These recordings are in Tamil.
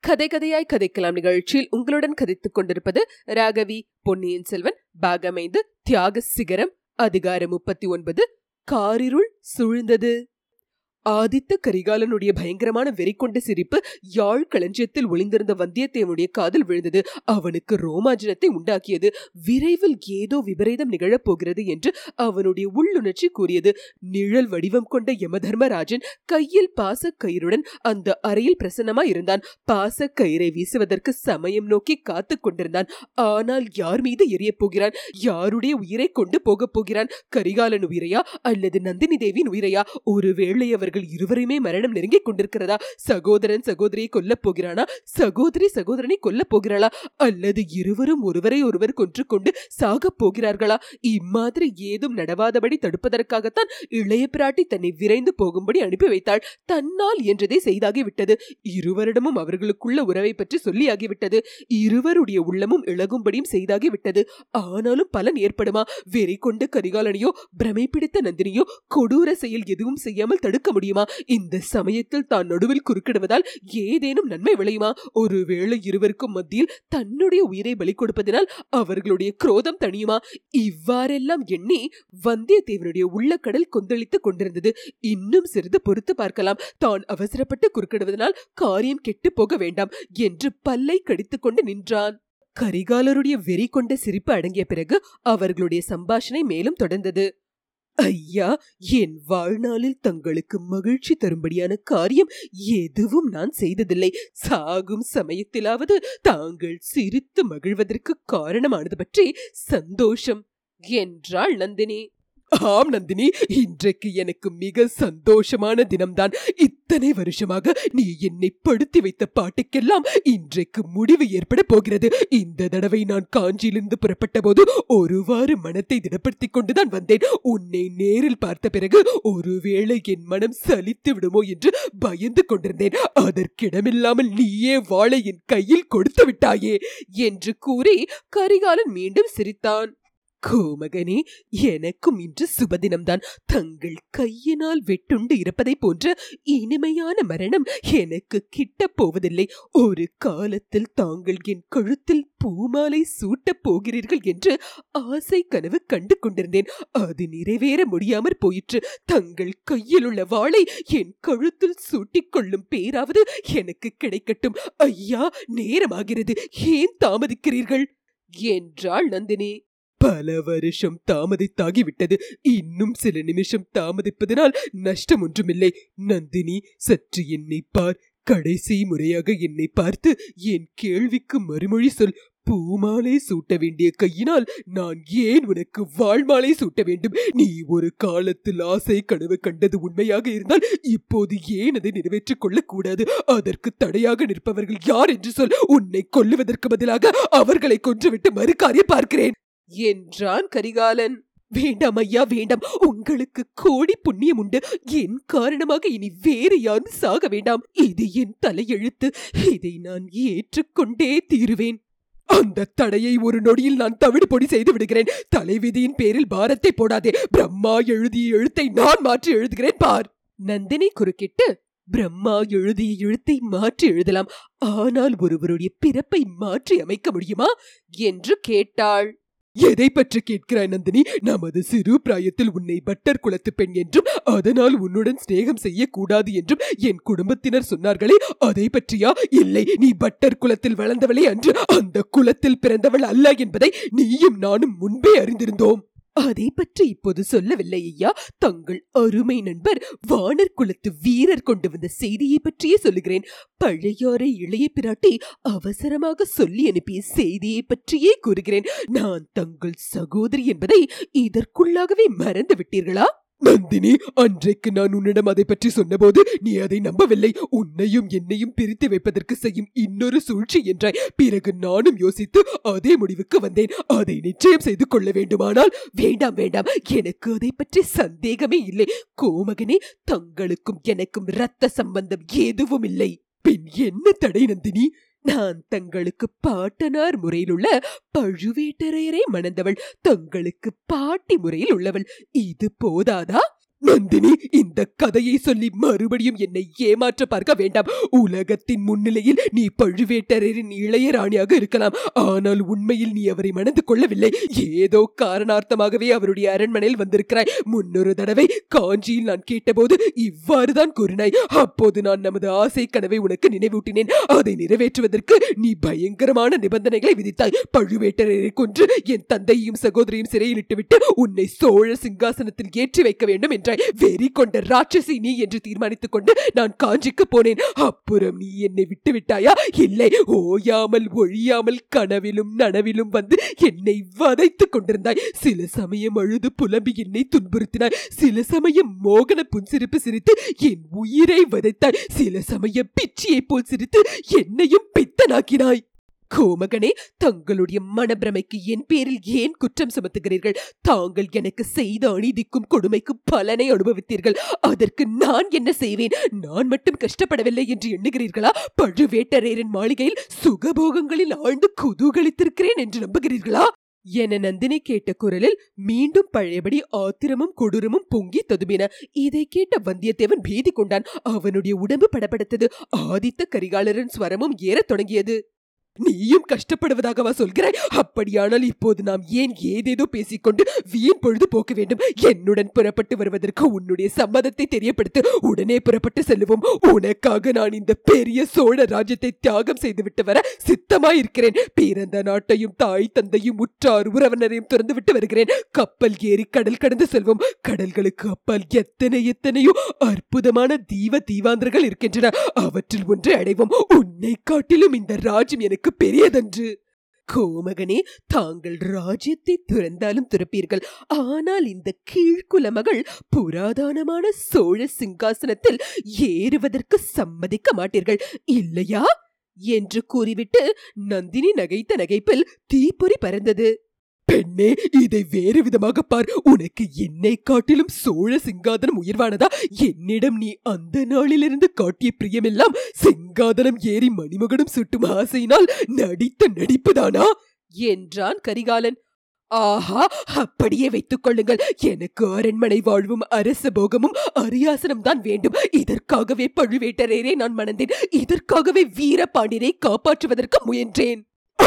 கதை கதையாய் கதைக்கலாம் நிகழ்ச்சியில் உங்களுடன் கதைத்துக் கொண்டிருப்பது ராகவி பொன்னியின் செல்வன் பாகமைந்து தியாக சிகரம் அதிகாரம் முப்பத்தி ஒன்பது காரிருள் சூழ்ந்தது. ஆதித்த கரிகாலனுடைய பயங்கரமான வெறி கொண்ட சிரிப்பு யாழ் களஞ்சியத்தில் ஒளிந்திருந்த வந்தியத்தேவனுடைய காதில் விழுந்தது. அவனுக்கு ரோமாஞ்சனத்தை உண்டாக்கியது. விரைவில் ஏதோ விபரீதம் நிகழப் போகிறது என்று அவனுடைய உள்ளுணர்ச்சி கூறியது. நிழல் வடிவம் கொண்ட யமதர்மராஜன் கையில் பாசக்கயிறுடன் அந்த அறையில் பிரசன்னமாய் இருந்தான். பாசக்கயிறை வீசுவதற்கு சமயம் நோக்கி காத்து கொண்டிருந்தான். ஆனால் யார் மீது எரியப் போகிறான்? யாருடைய உயிரை கொண்டு போகப் போகிறான்? கரிகாலன் உயிரையா அல்லது நந்தினி தேவியின் உயிரையா? ஒருவேளை அவர்கள் இருவருமே மரணம் நெருங்கிக் கொண்டிருக்கிறதா? சகோதரன் சகோதரியை கொல்லப் போகிறானா? சகோதரி சகோதரனை கொல்லப் போகிறாளா? அல்லது இருவரும் ஒருவரை ஒருவர் கொன்று கொண்டு சாகப் போகிறார்களா? இம்மாதிரி ஏதும் நடவாதபடி தடுப்பதற்காகத்தான் இளைய பிராட்டி தன்னை விரைந்து போகும்படி அனுப்பி வைத்தாள். தன்னால் என்றதை செய்தாகிவிட்டது இருவரிடமும் அவர்களுக்குள்ள உறவை பற்றி சொல்லியாகிவிட்டது இருவருடைய உள்ளமும் இழகும்படியும் செய்தாகிவிட்டது ஆனாலும் பலன் ஏற்படுமா? வெறி கொண்ட கரிகாலனையோ பிரமை பிடித்த நந்தினியோ கொடூர செயல் எதுவும் செய்யாமல் தடுக்க முடியுமா இந்த சமயத்தில் தான் நடுவில் குறுக்கிடுவதால் ஏதேனும் நன்மை விளையுமா? ஒருவேளை இருவருக்கும் மத்தியில் தன்னுடைய உயிரை பலி கொடுப்பதனால் அவர்களுடைய குரோதம் தணியுமா? இவ்வாறெல்லாம் எண்ணி வந்தியத்தேவனுடைய உள்ளக்கடல் கொந்தளித்துக் கொண்டிருந்தது. இன்னும் சிறிது பொறுத்து பார்க்கலாம். தான் அவசரப்பட்டு குறுக்கிடுவதனால் காரியம் கெட்டு போக வேண்டாம் என்று பல்லை கடித்துக்கொண்டு நின்றான். கரிகாலருடைய வெறி கொண்ட சிரிப்பு அடங்கிய பிறகு அவர்களுடைய சம்பாஷணை மேலும் தொடர்ந்தது. ஐயா என் வாழ்நாளில் தங்களுக்கு மகிழ்ச்சி தரும்படியான காரியம் எதுவும் நான் செய்ததில்லை. சாகும் சமயத்திலாவது தாங்கள் சிரித்து மகிழ்வதற்கு காரணமானது பற்றி சந்தோஷம். என்றாள் நந்தினி. ஆம் நந்தினி. இன்றைக்கு எனக்கு மிக சந்தோஷமான தினம்தான். இத்தனை வருஷமாக நீ என்னை படுத்தி வைத்த பாட்டுக்கெல்லாம் இன்றைக்கு முடிவு ஏற்பட போகிறது. இந்த தடவை நான் காஞ்சியிலிருந்து புறப்பட்ட போது ஒருவாறு மனத்தை திடப்படுத்தி கொண்டுதான் வந்தேன். உன்னை நேரில் பார்த்த பிறகு ஒருவேளை என் மனம் சலித்து விடுமோ என்று பயந்து கொண்டிருந்தேன். அதற்கிடமில்லாமல் நீயே வாளை என் கையில் கொடுத்து விட்டாயே என்று கூறி கரிகாலன் மீண்டும் சிரித்தான். கோமகனே எனக்கும் இன்று சுபதினம்தான். தங்கள் கையினால் வெட்டுண்டு இருப்பதை போன்ற இனிமையான மரணம் எனக்கு கிட்டப் போவதில்லை. ஒரு காலத்தில் தாங்கள் என் கழுத்தில் பூமாலை சூட்டப் போகிறீர்கள் என்று ஆசை கனவு கண்டு கொண்டிருந்தேன். அது நிறைவேற முடியாமற் போயிற்று. தங்கள் கையில் உள்ள வாளை என் கழுத்தில் சூட்டிக் கொள்ளும் பேராவது எனக்கு கிடைக்கட்டும். ஐயா நேரமாகிறது. ஏன் தாமதிக்கிறீர்கள்? என்றாள் நந்தினி. பல வருஷம் தாமதித்தாகிவிட்டது. இன்னும் சில நிமிஷம் தாமதிப்பதனால் நஷ்டம் ஒன்றுமில்லை நந்தினி சற்று என்னை பார். கடைசி முறையாக என்னை பார்த்து என் கேள்விக்கு மறுமொழி சொல். பூமாலை சூட்ட வேண்டிய கையினால் நான் ஏன் உனக்கு வாழ்மாலை சூட்ட வேண்டும்? நீ ஒரு காலத்தில் ஆசை கனவு கண்டது உண்மையாக இருந்தால் இப்போது ஏன் அதை நிறைவேற்றிக் கொள்ளக்கூடாது? அதற்கு தடையாக நிற்பவர்கள் யார் என்று சொல். உன்னை கொல்லுவதற்கு பதிலாக அவர்களை கொன்றுவிட்டு மறுக்காரிய பார்க்கிறேன். என்றான் கரிகாலன். வேண்டாம் ஐயா வேண்டாம். உங்களுக்கு கோடி புண்ணியம் உண்டு. என் காரணமாக இனி வேறு யாரும் சாக வேண்டாம். இது என் தலையெழுத்து. இதை நான் ஏற்றுக்கொண்டே தீருவேன். அந்த தடையை ஒரு நொடியில் நான் தவிடு பொடி செய்து விடுகிறேன். தலைவிதியின் பேரில் பாரத்தை போடாதே. பிரம்மா எழுதிய எழுத்தை நான் மாற்றி எழுதுகிறேன். பார். நந்தினி குறுக்கிட்டு பிரம்மா எழுதிய எழுத்தை மாற்றி எழுதலாம். ஆனால் ஒருவருடைய பிறப்பை மாற்றி அமைக்க முடியுமா? என்று கேட்டாள். எதை பற்றி கேட்கிறாய் நந்தினி? நமது சிறு பிராயத்தில் உன்னை பட்டர் குலத்து பெண் என்றும் அதனால் உன்னுடன் சிநேகம் செய்யக்கூடாது என்றும் என் குடும்பத்தினர் சொன்னார்களே அதை பற்றியா? இல்லை நீ பட்டர் குலத்தில் வளர்ந்தவளே அன்று அந்த குலத்தில் பிறந்தவள் அல்ல என்பதை நீயும் நானும் முன்பே அறிந்திருந்தோம். அதை பற்றி இப்போது சொல்லவில்லை ஐயா. தங்கள் அருமை நண்பர் வானர் குலத்து வீரர் கொண்டு வந்த செய்தியை பற்றியே சொல்லுகிறேன். பழையோரை இளைய பிராட்டி அவசரமாக சொல்லி அனுப்பிய செய்தியை பற்றியே கூறுகிறேன். நான் தங்கள் சகோதரி என்பதை இதற்குள்ளாகவே மறந்து விட்டீர்களா? நந்தினி அன்றைக்கு நான் உன்னிடம் அதை பற்றி சொன்னபோது நீ அதை நம்பவில்லை. உன்னையும் என்னையும் பிரித்து வைப்பதற்கு செய்யும் இன்னொரு சூழ்ச்சி என்றாய். பிறகு நானும் யோசித்து அதே முடிவுக்கு வந்தேன். அதை நிச்சயம் செய்து கொள்ள வேண்டுமானால் வேண்டாம் வேண்டாம். எனக்கு அதை பற்றி சந்தேகமே இல்லை. கோமகனே தங்களுக்கும் எனக்கும் இரத்த சம்பந்தம் எதுவும் இல்லை. பின் என்ன தடை நந்தினி? நான் தங்களுக்கு பாட்டனார் முறையில் உள்ள பழுவேட்டரையரை மணந்தவள். தங்களுக்கு பாட்டி முறையில் உள்ளவள். இது போதாதா? நந்தினி இந்த கதையை சொல்லி மறுபடியும் என்னை ஏமாற்ற பார்க்க வேண்டாம். உலகத்தின் முன்னிலையில் நீ பழுவேட்டரின் இளைய ராணியாக இருக்கலாம். ஆனால் உண்மையில் நீ அவரை மணந்து கொள்ளவில்லை. ஏதோ காரணார்த்தமாகவே அவருடைய அரண்மனையில் வந்திருக்கிறாய். முன்னொரு தடவை காஞ்சியில் நான் கேட்டபோது இவ்வாறுதான் கூறினாய். அப்போது நான் நமது ஆசை கனவை உனக்கு நினைவூட்டினேன். அதை நிறைவேற்றுவதற்கு நீ பயங்கரமான நிபந்தனைகளை விதித்தாய். பழுவேட்டரரை கொன்று என் தந்தையும் சகோதரியும் சிறையில் இட்டுவிட்டு உன்னை சோழ சிங்காசனத்தில் ஏற்றி வைக்க வேண்டும் என்று என்றாய் வெறி கொண்ட ராட்சசி நீ என்று தீர்மானித்துக் கொண்டு நான் காஞ்சிக்கு போனேன். அப்புறம் நீ என்னை விட்டு விட்டாயா? இல்லை. ஓயாமல் ஒழியாமல் கனவிலும் நனவிலும் வந்து என்னை வதைத்துக் கொண்டிருந்தாய். சில சமயம் அழுது புலம்பி என்னை துன்புறுத்தினாய். சில சமயம் மோகன புன்சிரிப்பு சிரித்து என் உயிரை வதைத்தாய். சில சமயம் பிச்சியை போல் சிரித்து என்னையும் பித்தனாக்கினாய். கோமகனே தங்களுடைய மனப்பிரமைக்கு என் பேரில் ஏன் குற்றம் சுமத்துகிறீர்கள்? தாங்கள் எனக்கு செய்த அநீதிக்கும் கொடுமைக்கும் பலனை அனுபவித்தீர்கள். அதற்கு நான் என்ன செய்வேன்? நான் மட்டும் கஷ்டப்படவில்லை என்று எண்ணுகிறீர்களா? பழுவேட்டரையரின் மாளிகையில் சுகபோகங்களில் ஆழ்ந்து குதூகலித்திருக்கிறேன் என்று நம்புகிறீர்களா? என நந்தினி கேட்ட குரலில் மீண்டும் பழையபடி ஆத்திரமும் கொடூரமும் பொங்கி ததுமின இதை கேட்ட வந்தியத்தேவன் பீதி கொண்டான் அவனுடைய உடம்பு படபடத்தது. ஆதித்த கரிகாலரின் ஸ்வரமும் ஏறத் தொடங்கியது. நீயும் கஷ்டப்படுவதாகவா சொல்கிறாய் அப்படியானால் இப்போது நாம் ஏன் ஏதேதோ பேசிக்கொண்டு வீண் பொழுது போக்க வேண்டும்? என்னுடன் புறப்பட்டு வருவதற்கு உன்னுடைய சம்மதத்தை தெரியப்படுத்து உடனே புறப்பட்டு செல்லுவோம். உனக்காக நான் இந்த பெரிய சோழ ராஜ்யத்தை தியாகம் செய்துவிட்டு வர சித்தமாயிருக்கிறேன். பிறந்த நாட்டையும் தாய் தந்தையும் உற்றார் உறவினரையும் திறந்து விட்டு வருகிறேன். கப்பல் ஏறி கடல் கடந்து செல்வோம். கடல்களுக்கு அப்பால் எத்தனை எத்தனையோ அற்புதமான தீவ தீவாந்தர்கள் இருக்கின்றன. அவற்றில் ஒன்றை அடைவோம். உன்னை காட்டிலும் இந்த ராஜ்யம் எனக்கு பெரியதன்று. கோமகனே தாங்கள் ராஜ்யத்தை துறந்தாலும் துறப்பீர்கள். ஆனால் இந்த கீழ்குல மகள் புராதனமான சோழ சிங்காசனத்தில் ஏறுவதற்கு சம்மதிக்க மாட்டீர்கள். இல்லையா? என்று கூறிவிட்டு நந்தினி நகைத்த நகைப்பில் தீப்பொறி பறந்தது. பெண்ணே இதை வேறு விதமாக பார். உனக்கு என்னை காட்டிலும் சோழ சிங்காதனம் உயர்வானதா? என்னிடம் நீ அந்த நாளிலிருந்து காட்டிய பிரியமெல்லாம் சிங்காதனம் ஏறி மணிமகனும் சுட்டும் ஆசையினால் நடித்த நடிப்புதானா? என்றான் கரிகாலன். ஆஹா அப்படியே வைத்துக் கொள்ளுங்கள். எனக்கு அரண்மனை வாழ்வும் அரச போகமும் அரியாசனம் தான் வேண்டும். இதற்காகவே பழுவேட்டரையரே நான் மணந்தேன். இதற்காகவே வீரபாண்டியரை காப்பாற்றுவதற்கு முயன்றேன்.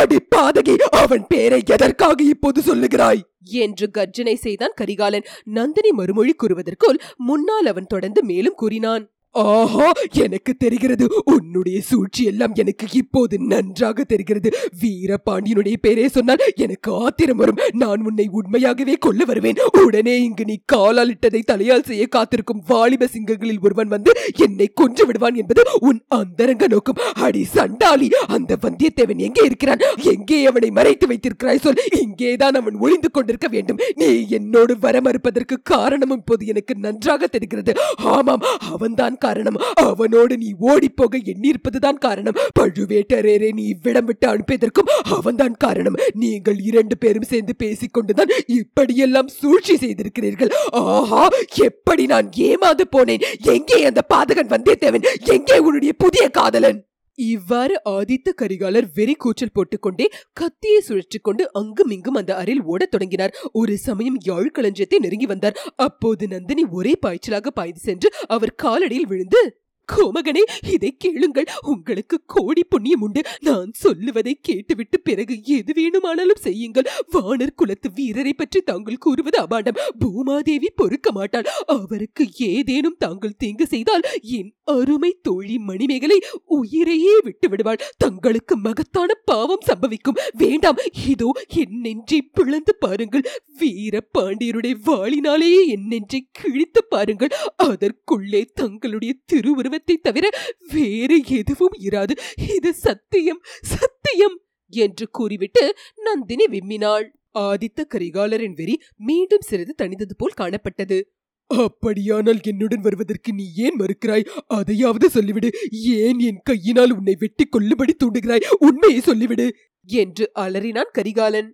அடி பாதகி அவன் பேரை எதற்காக இப்போது சொல்லுகிறாய்? என்று கர்ஜனை செய்தான் கரிகாலன். நந்தினி மறுமொழி கூறுவதற்குள் முன்னால் அவன் தொடர்ந்து மேலும் கூறினான். ஆஹா எனக்கு தெரிகிறது. உன்னுடைய சூழ்ச்சி எல்லாம் எனக்கு இப்போது நன்றாக தெரிகிறது. வீரபாண்டியனுடைய பேரே சொன்னால் எனக்கு ஆத்திரம் வரும். நான் உன்னை உண்மையாகவே கொல்ல வருவேன். உடனே இங்கு நீ காலால் இட்டதை தலையால் செய்ய காத்திருக்கும் வாலிப சிங்கங்களில் ஒருவன் வந்து என்னை கொன்று விடுவான் என்பது உன் அந்தரங்க நோக்கம். அடி சண்டாளி அந்த வந்தியத்தேவன் எங்கே இருக்கிறான்? எங்கே அவனை மறைத்து வைத்திருக்கிறாய் சொல். இங்கேதான் அவன் ஒளிந்து கொண்டிருக்க வேண்டும். நீ என்னோடு வர மறுப்பதற்கு காரணமும் இப்போது எனக்கு நன்றாக தெரிகிறது. ஆமாம் அவன்தான் காரணம். அவனோடு நீ ஓடிப்போக எண்ணியிருப்பதுதான் காரணம். பழுவேட்டரேரே நீ இவ்விடம் விட்டு அனுப்பியதற்கும் அவன்தான் காரணம். நீங்கள் இரண்டு பேரும் சேர்ந்து பேசிக்கொண்டுதான் இப்படியெல்லாம் சூழ்ச்சி செய்திருக்கிறீர்கள். ஆஹா எப்படி நான் ஏமாந்து போனேன்? எங்கே அந்த பாதகன் வந்தேத்தேவன் எங்கே உன்னுடைய புதிய காதலன்? இவ்வாறு ஆதித்த கரிகாலர் வெறி கூச்சல் போட்டுக்கொண்டே கத்தியை சுழற்றிக் கொண்டு அங்கும் இங்கும் அந்த அறையில் ஓடத் தொடங்கினார். ஒரு சமயம் யாழ் களஞ்சியத்தை நெருங்கி வந்தார். அப்போது நந்தினி ஒரே பாய்ச்சலாக பாய்ந்து சென்று அவர் காலடியில் விழுந்து கோமகனே இதை கேளுங்கள். உங்களுக்கு கோடி புண்ணியம் உண்டு. நான் சொல்லுவதை கேட்டுவிட்டு பிறகு எது வேணுமானாலும் செய்யுங்கள். வானர் குலத்து வீரரை பற்றி தாங்கள் கூறுவது அபாண்டம். பூமாதேவி பொறுக்க மாட்டாள். அவருக்கு ஏதேனும் தாங்கள் தீங்கு செய்தால் என் அருமை தோழி மணிமேகலை உயிரையே விட்டு விடுவாள் தங்களுக்கு மகத்தான பாவம் சம்பவிக்கும். வேண்டாம். இதோ என் நெஞ்சை பிளந்து பாருங்கள். வீர பாண்டியருடைய வாளினாலேயே என் நெஞ்சை கிழித்து பாருங்கள். அதற்குள்ளே தங்களுடைய திருவுருவத்தை தவிர வேறு எதுவும் இராது. இது சத்தியம் சத்தியம் என்று கூறிவிட்டு நந்தினி விம்மினாள். ஆதித்த கரிகாலரின் வெறி மீண்டும் சிறிது தணிந்தது போல் காணப்பட்டது. அப்படியானால் என்னுடன் வருவதற்கு நீ ஏன் மறுக்கிறாய்? அதையாவது சொல்லிவிடு. ஏன் என் கையினால் உன்னை வெட்டி கொள்ளுபடி தூண்டுகிறாய்? உண்மையை சொல்லிவிடு என்று அலறினான் கரிகாலன்.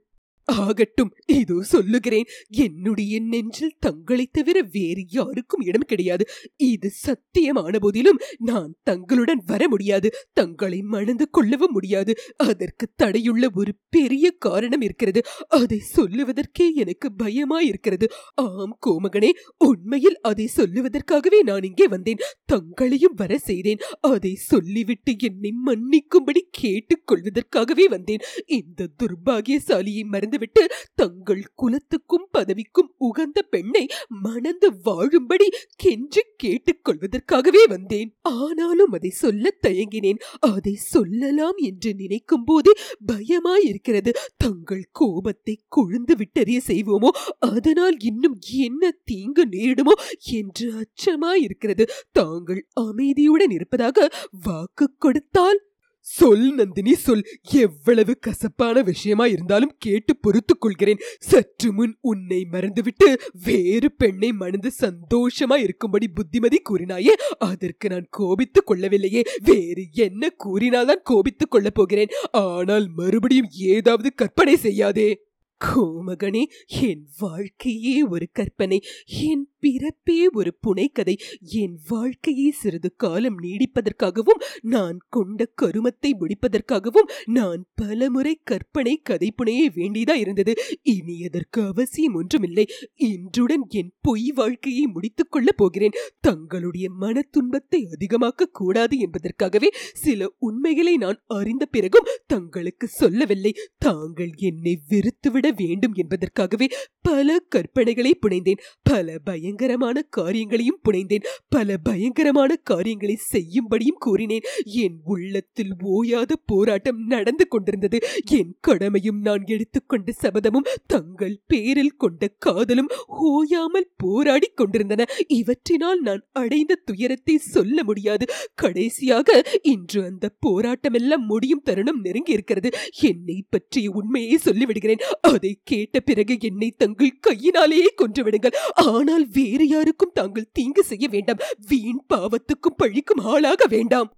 ஆகட்டும் இதோ சொல்லுகிறேன். என்னுடைய நெஞ்சில் தங்களைத் தவிர வேறு யாருக்கும் இடம் கிடையாது. இது சத்தியமான போதிலும் நான் தங்களுடன் வர முடியாது. தங்களை மணந்து கொள்ளவும் முடியாது. அதற்கு தடையுள்ள ஒரு பெரிய காரணம் இருக்கிறது. அதை சொல்லுவதற்கே எனக்கு பயமாயிருக்கிறது. ஆம் கோமகனே உண்மையில் அதை சொல்லுவதற்காகவே நான் இங்கே வந்தேன். தங்களையும் வர செய்தேன். அதை சொல்லிவிட்டு என்னை மன்னிக்கும்படி கேட்டுக்கொள்வதற்காகவே வந்தேன். இந்த துர்பாகியசாலியை மறந்து மறந்துவிட்டு தங்கள் குலத்துக்கும் பதவிக்கும் உகந்த பெண்ணை மணந்து வாழும்படி கென்று கேட்டுக்கொள்வதற்காகவே வந்தேன். ஆனாலும் அதை சொல்ல தயங்கினேன். அதை சொல்லலாம் என்று நினைக்கும் போதே பயமாயிருக்கிறது. தங்கள் கோபத்தை கொழுந்து விட்டறிய செய்வோமோ? அதனால் இன்னும் என்ன தீங்கு நேரிடுமோ? என்று அச்சமாயிருக்கிறது. தாங்கள் அமைதியுடன் இருப்பதாக வாக்கு கொடுத்தால் சொல் நந்தினி சொல். எவ்வளவு கசப்பான விஷயமா இருந்தாலும் கேட்டு பொறுத்துக் கொள்கிறேன். சற்று முன் உன்னை மறந்துவிட்டு வேறு பெண்ணை மணந்து சந்தோஷமா இருக்கும்படி புத்திமதி கூறினாயே அதற்கு நான் கோபித்துக் கொள்ளவில்லையே. வேறு என்ன கூறினால்தான் கோபித்துக் கொள்ளப் போகிறேன். ஆனால் மறுபடியும் ஏதாவது கற்பனை செய்யாதே. கோமகனே என் வாழ்க்கையே ஒரு கற்பனை என் பிறப்பே ஒரு புனைக்கதை என் வாழ்க்கையே சிறிது காலம் நீடிப்பதற்காகவும் நான் கொண்ட கருமத்தை முடிப்பதற்காகவும் நான் பலமுறை கற்பனை கதை புனைய வேண்டியதா இருந்தது. இனி அதற்கு அவசியம் ஒன்றுமில்லை. இன்றுடன் என் பொய் வாழ்க்கையை முடித்துக் கொள்ளப் போகிறேன். தங்களுடைய மன துன்பத்தை அதிகமாக்க கூடாது என்பதற்காகவே சில உண்மைகளை நான் அறிந்த பிறகும் தங்களுக்கு சொல்லவில்லை. தாங்கள் என்னை வெறுத்துவிட வேண்டும் என்பதற்காகவே பல கற்பனைகளை புனைந்தேன். பல பயங்கரமான காரியங்களையும் புனைந்தேன். பல பயங்கரமான காரியங்களை செய்யும்படியும் கூறினேன். என் உள்ளத்தில் ஓயாத போராட்டம் நடந்து கொண்டிருந்தது. என் கடமையும் நான் எடுத்துக்கொண்ட சபதமும் தங்கள் பேரில் கொண்ட காதலும் ஓயாமல் போராடி கொண்டிருந்தன. இவற்றினால் நான் அடைந்த துயரத்தை சொல்ல முடியாது. கடைசியாக இன்று அந்த போராட்டமெல்லாம் முடியும் தருணம் நெருங்கி இருக்கிறது என்னை பற்றிய உண்மையை சொல்லிவிடுகிறேன். அதை கேட்ட பிறகு என்னை தங்கள் கையினாலேயே கொன்றுவிடுங்கள். ஆனால் வேறு யாருக்கும் தாங்கள் தீங்கு செய்ய வேண்டாம். வீண் பாவத்துக்கும் பழிக்கும் ஆளாக வேண்டாம்.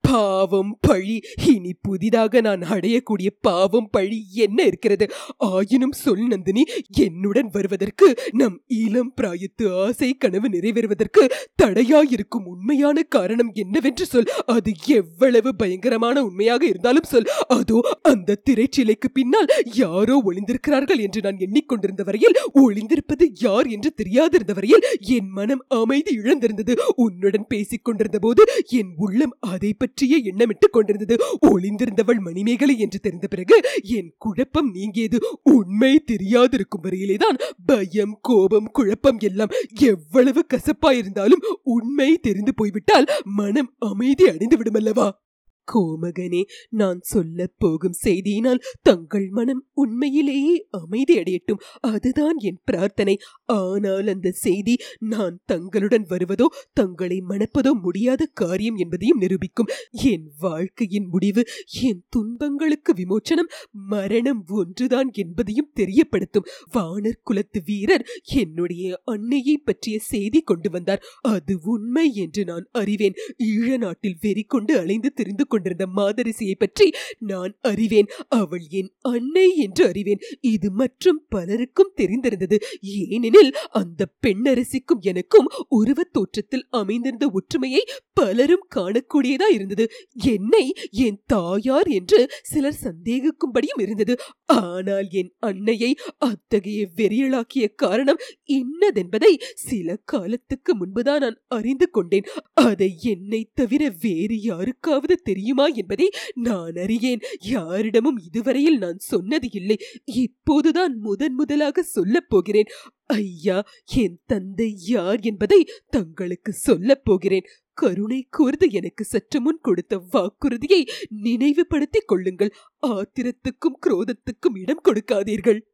பாவம் பழி. இனி புதிதாக நான் அடையக்கூடிய பாவம் பழி என்ன இருக்கிறது? ஆயினும் சொல் நந்தினி என்னுடன் வருவதற்கு நம் இளம் பிராயத்து ஆசை கனவு நிறைவேறுவதற்கு தடையாயிருக்கும் உண்மையான காரணம் என்னவென்று சொல். அது எவ்வளவு பயங்கரமான உண்மையாக இருந்தாலும் சொல். அதோ அந்த திரைச்சிலைக்கு பின்னால் யாரோ ஒளிந்திருக்கிறார்கள் என்று நான் எண்ணிக்கொண்டிருந்த வரையில் ஒளிந்திருப்பது யார் என்று தெரியாதிருந்த வரையில் என் மனம் அமைதி இழந்திருந்தது. உன்னுடன் பேசிக் கொண்டிருந்த போது என் உள்ளம் அதை பற்றிய எண்ணமிட்டுக் கொண்டிருந்தது. ஒளிந்திருந்தவள் மணிமேகலை என்று தெரிந்த பிறகு என் குழப்பம் நீங்கியது. உண்மை தெரியாதிருக்கும் வரையிலேதான் பயம் கோபம் குழப்பம் எல்லாம் எவ்வளவு கசப்பாயிருந்தாலும் உண்மை தெரிந்து போய்விட்டால் மனம் அமைதி அடைந்து விடுமல்லவா கோமகனே நான் சொல்ல போகும் செய்தியினால் தங்கள் மனம் உண்மையிலேயே அமைதி அடையட்டும் அதுதான் என் பிரார்த்தனை. ஆனால் அந்த செய்தி நான் தங்களுடன் வருவதோ தங்களை மணப்பதோ முடியாத காரியம் என்பதையும் நிரூபிக்கும். என் வாழ்க்கையின் முடிவு என் துன்பங்களுக்கு விமோச்சனம் மரணம் ஒன்றுதான் என்பதையும் தெரியப்படுத்தும். வானர் குலத்து வீரர் என்னுடைய அன்னையை பற்றிய செய்தி கொண்டு வந்தார். அது உண்மை என்று நான் அறிவேன். ஈழ நாட்டில் வெறி கொண்டு அலைந்து தெரிந்து கொண்டிருந்த மாதரிசியை பற்றி நான் அறிவேன். அவள் என் அன்னை என்று அறிவேன். இது மற்றும் பலருக்கும் தெரிந்திருந்தது. ஏனெனில் அந்த பெண்ணரசிக்கும் எனக்கும் உருவத் தோற்றத்தில் அமைந்திருந்த ஒற்றுமையை பலரும் காணக்கூடியதா இருந்தது. என்னை என் தாயார் என்று சிலர் சந்தேகிக்கும்படியும் இருந்தது. ஆனால் என் அன்னையை அத்தகைய வெறியலாக்கிய காரணம் இன்னதென்பதை சில காலத்துக்கு முன்புதான் நான் அறிந்து கொண்டேன். அதை என்னை தவிர வேறு யாருக்காவது தெரியும் என்பதை நான் அறியேன். யாரிடமும் இதுவரையில் நான் சொன்னது இல்லை. இப்போதுதான் முதன் முதலாக சொல்லப் போகிறேன். ஐயா என் தந்தை யார் என்பதை தங்களுக்கு சொல்லப் போகிறேன். கருணை கூர்ந்து எனக்கு சற்று முன் கொடுத்த வாக்குறுதியை நினைவுபடுத்திக் கொள்ளுங்கள். ஆத்திரத்துக்கும் குரோதத்துக்கும் இடம் கொடுக்காதீர்கள்.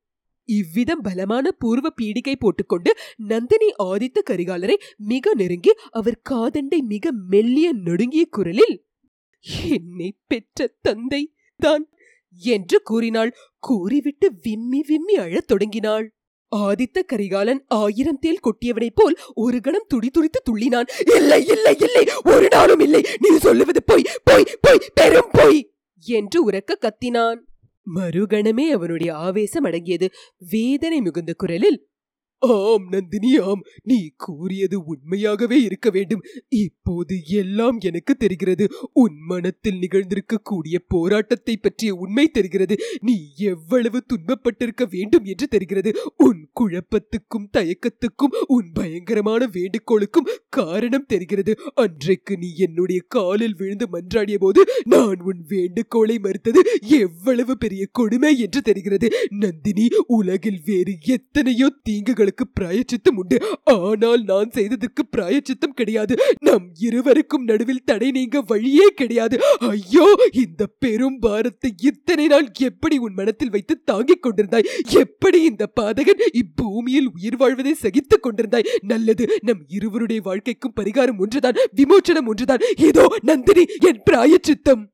இவ்விதம் பலமான பூர்வ பீடிகை போட்டுக்கொண்டு நந்தினி ஆதித்த கரிகாலரை மிக நெருங்கி அவர் காதண்டை மிக மெல்லிய நொடுங்கிய குரலில் என்னை பெற்ற தந்தை தான் என்று கூறினாள். கூறிவிட்டு விம்மி விம்மி அழத் தொடங்கினாள். ஆதித்த கரிகாலன் ஆயிரம் தேல் கொட்டியவனைப் போல் ஒரு கணம் துடி துடித்து துள்ளினான். இல்லை இல்லை இல்லை ஒரு நாளும் இல்லை. நீ சொல்லுவது பொய் பொய் போய் பெரும் பொய் என்று உரக்க கத்தினான். மறுகணமே அவனுடைய ஆவேசம் அடங்கியது. வேதனை மிகுந்த குரலில் ஆம் நந்தினி ஆம். நீ கூறியது உண்மையாகவே இருக்க வேண்டும். இப்போது எல்லாம் எனக்கு தெரிகிறது. உன் மனத்தில் நிகழ்ந்திருக்கக்கூடிய போராட்டத்தை பற்றிய உண்மை தெரிகிறது. நீ எவ்வளவு துன்பப்பட்டிருக்க வேண்டும் என்று தெரிகிறது. உன் குழப்பத்துக்கும் தயக்கத்துக்கும் உன் பயங்கரமான வேண்டுகோளுக்கும் காரணம் தெரிகிறது. அன்றைக்கு நீ என்னுடைய காலில் விழுந்து மன்றாடிய போது நான் உன் வேண்டுகோளை மறுத்தது எவ்வளவு பெரிய கொடுமை என்று தெரிகிறது. நந்தினி உலகில் வேறு எத்தனையோ தீங்குகள் உங்களுக்கு பிராயச்சித்தம் உண்டு. ஆனால் நான் செய்ததற்கு பிராயச்சித்தம் கிடையாது. நம் இருவருக்கும் நடுவில் தடை நீங்க வழியே கிடையாது. ஐயோ இந்த பெரும் பாரத்தை இத்தனை நாள் எப்படி உன் மனத்தில் வைத்து தாங்கிக் கொண்டிருந்தாய்? எப்படி இந்த பாதகன் இப்பூமியில் உயிர் வாழ்வதை சகித்துக் கொண்டிருந்தாய்? நல்லது நம் இருவருடைய வாழ்க்கைக்கும் பரிகாரம் ஒன்றுதான் விமோச்சனம் ஒன்றுதான். இதோ நந்தினி என் பிராயச்சித்தம்.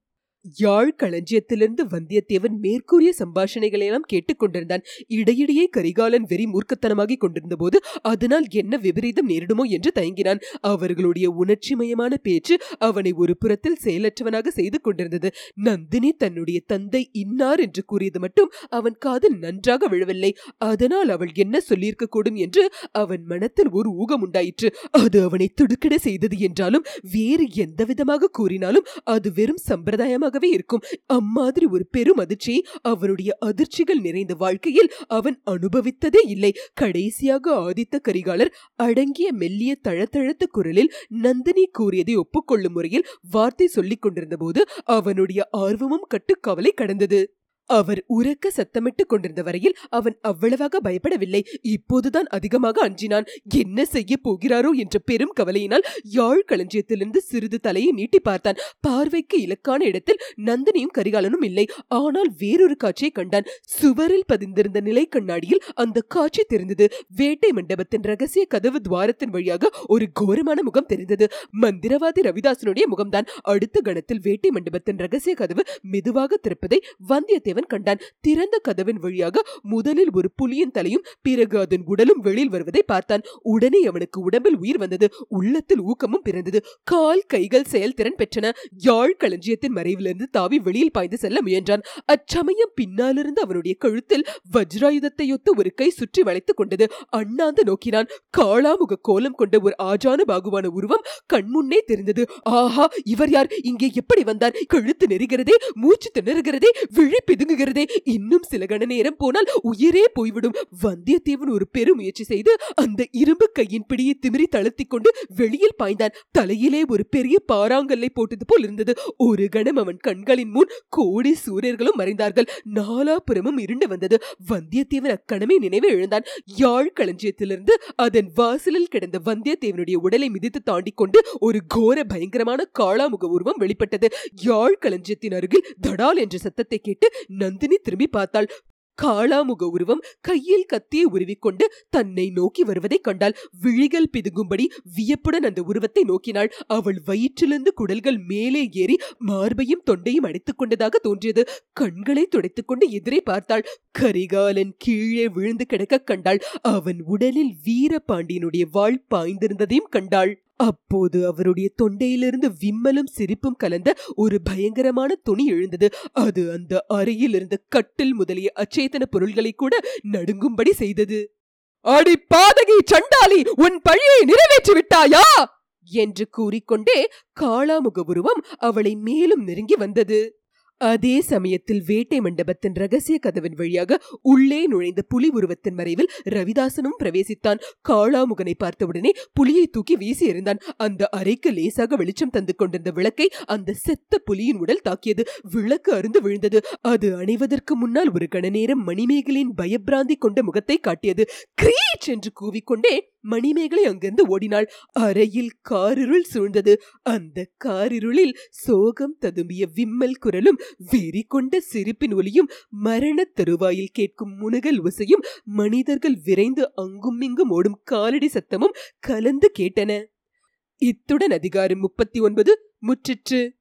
யாழ் களஞ்சியத்திலிருந்து வந்தியத்தேவன் மேற்கூறிய சம்பாஷணைகளையெல்லாம் கேட்டுக்கொண்டிருந்தான் இடையிடையே கரிகாலன் வெறி மூர்க்கத்தனமாகிக் கொண்டிருந்த போது அதனால் என்ன விபரீதம் நேரிடுமோ என்று தயங்கினான். அவர்களுடைய உணர்ச்சிமயமான பேச்சு அவனை ஒரு புறத்தில் செயலற்றவனாக செய்து கொண்டிருந்தது. நந்தினி தன்னுடைய தந்தை இன்னார் என்று கூறியது மட்டும் அவன் காது நன்றாக விழவில்லை. அதனால் அவள் என்ன சொல்லியிருக்க கூடும் என்று அவன் மனத்தில் ஒரு ஊகம் உண்டாயிற்று. அது அவனை துடுக்கிட செய்தது என்றாலும் வேறு எந்த விதமாக கூறினாலும் அது வெறும் சம்பிரதாயமாகவே இருக்கும். அம்மாதிரி ஒரு பெரும் அதிர்ச்சி அவருடைய அதிர்ச்சிகள் நிறைந்த வாழ்க்கையில் அவன் அனுபவித்ததே இல்லை. கடைசியாக ஆதித்த கரிகாலர் அடங்கிய மெல்லிய தழத்தழத்த குரலில் நந்தினி கூறியதை ஒப்புக்கொள்ளும் முறையில் வார்த்தை சொல்லிக் கொண்டிருந்த போது அவனுடைய ஆர்வமும் கட்டுக்கவலை கடந்தது. அவர் உறக்க சத்தமிட்டுக் கொண்டிருந்த வரையில் அவன் அவ்வளவாக பயப்படவில்லை. இப்போதுதான் அதிகமாக அஞ்சினான். என்ன செய்ய போகிறாரோ என்ற பெரும் கவலையினால் யாழ் களஞ்சியத்திலிருந்து சிறிது தலையை நீட்டி பார்த்தான். பார்வைக்கு இலக்கான இடத்தில் நந்தினியும் கரிகாலனும் இல்லை. ஆனால் வேறொரு காட்சியை கண்டான். சுவரில் பதிந்திருந்த நிலை கண்ணாடியில் அந்த காட்சி தெரிந்தது. வேட்டை மண்டபத்தின் ரகசிய கதவு துவாரத்தின் வழியாக ஒரு கோரமான முகம் தெரிந்தது. மந்திரவாதி ரவிதாசனுடைய முகம்தான். அடுத்த கணத்தில் வேட்டை மண்டபத்தின் ரகசிய கதவு மெதுவாக திறப்பதை வந்தியத்தேவன் கண்டான். திறந்த கதவின் வழியாக முதலில் ஒரு புலியின் தலையும் பிறகு அதன் உடலும் வெளியில் வருவதை பார்த்தான். உடனே அவனுக்கு உடம்பில் உயிர் வந்தது. உள்ளத்தில் ஊக்கமும் பிறந்தது. கால் கைகள் செயல்திறன் பெற்றன. யாழ் களஞ்சியத்தின் மறைவிலிருந்து தாவி வெளியில் பாய்ந்து செல்ல முயன்றான். அச்சமயம் பின்னாலிருந்து அவனுடைய கழுத்தில் வஜ்ராயுதத்தையொத்த ஒரு கை சுற்றி வளைத்துக் கொண்டது. அண்ணாந்து நோக்கினான். காளாமுக கோலம் கொண்ட ஒரு ஆஜான பாகுவான உருவம் கண்முன்னே தெரிந்தது. ஆஹா இவர் யார்? இங்கே எப்படி வந்தார்? கழுத்து நெருகிறதே மூச்சு திணறுகிறதே விழிப்பிது நடுங்குகிறதே. இன்னும் சில கண நேரம் போனால் உயிரே போய்விடும். வந்தியத்தேவன் ஒரு பெருமுயற்சி செய்து அந்த இரும்பு கையின் பிடியை திமிரி தளர்த்தி கொண்டு வெளியில் பாய்ந்தான். தலையிலே ஒரு பெரிய பாறாங்கல்லை போட்டது போல் இருந்தது. ஒரு கணம் அவன் கண்களின் முன் கோடி சூரியர்களும் மறைந்தார்கள். நாலாபுரமும் இருண்டு வந்தது. வந்தியத்தேவன் அக்கணமே நினைவு எழுந்தான் யாழ் களஞ்சியத்திலிருந்து அதன் வாசலில் கிடந்த வந்தியத்தேவனுடைய உடலை மிதித்து தாண்டி கொண்டு ஒரு கோர பயங்கரமான காளாமுக உருவம் வெளிப்பட்டது. யாழ் களஞ்சியத்தின் அருகில் தடால் என்ற சத்தத்தை கேட்டு நந்தினி திரும்பி பார்த்தாள். காளாமுக உருவம் கையில் கத்தியை உருவிக்கொண்டு தன்னை நோக்கி வருவதை கண்டாள். விழிகள் பிதுங்கும்படி வியப்புடன் அந்த உருவத்தை நோக்கினாள். அவள் வயிற்றிலிருந்து குடல்கள் மேலே ஏறி மார்பையும் தொண்டையும் அடித்துக் கொண்டதாக தோன்றியது. கண்களை துடைத்துக்கொண்டு எதிரே பார்த்தாள். கரிகாலன் கீழே விழுந்து கிடக்க கண்டாள். அவன் உடலில் வீரபாண்டியனுடைய வாழ் பாய்ந்திருந்ததையும் கண்டாள். அப்போது அவருடைய தொண்டையிலிருந்து விம்மலும் சிரிப்பும் கலந்த ஒரு பயங்கரமான துணி எழுந்தது. அது அந்த அறையில் இருந்த கட்டில் முதலிய அச்சேதன பொருள்களை கூட நடுங்கும்படி செய்தது. அடி பாதகி சண்டாளி உன் பழியை நிறைவேற்றி விட்டாயா? என்று கூறிக்கொண்டே காளாமுக உருவம் அவளை மேலும் நெருங்கி வந்தது. அதே சமயத்தில் வேட்டை மண்டபத்தின் ரகசிய கதவின் வழியாக உள்ளே நுழைந்த புலி உருவத்தின் மறைவில் ரவிதாசனும் பிரவேசித்தான். காளாமுகனை பார்த்தவுடனே புலியை தூக்கி வீசி எறிந்தான். அந்த அறைக்கு லேசாக வெளிச்சம் தந்து கொண்டிருந்த விளக்கை அந்த செத்த புலியின் உடல் தாக்கியது. விளக்கு அருந்து விழுந்தது. அது அணைவதற்கு முன்னால் ஒரு கணநேரம் மணிமேகலின் பயப்பிராந்தி கொண்ட முகத்தை காட்டியது. கிரீச் என்று கூவிக்கொண்டே மணிமேகலை அங்கிருந்து ஓடினாள். அறையில் காரிருள் சூழ்ந்தது. அந்த காரிருளில் சோகம் ததும்பிய விம்மல் குரலும் வெறி கொண்ட சிரிப்பின் ஒலியும் மரணத் தருவாயில் கேட்கும் முனுகல் உசையும் மனிதர்கள் விரைந்து அங்கும் இங்கும் ஓடும் காலடி சத்தமும் கலந்து கேட்டன. இத்துடன் அதிகாரம் முப்பத்தி ஒன்பது முற்றிற்று.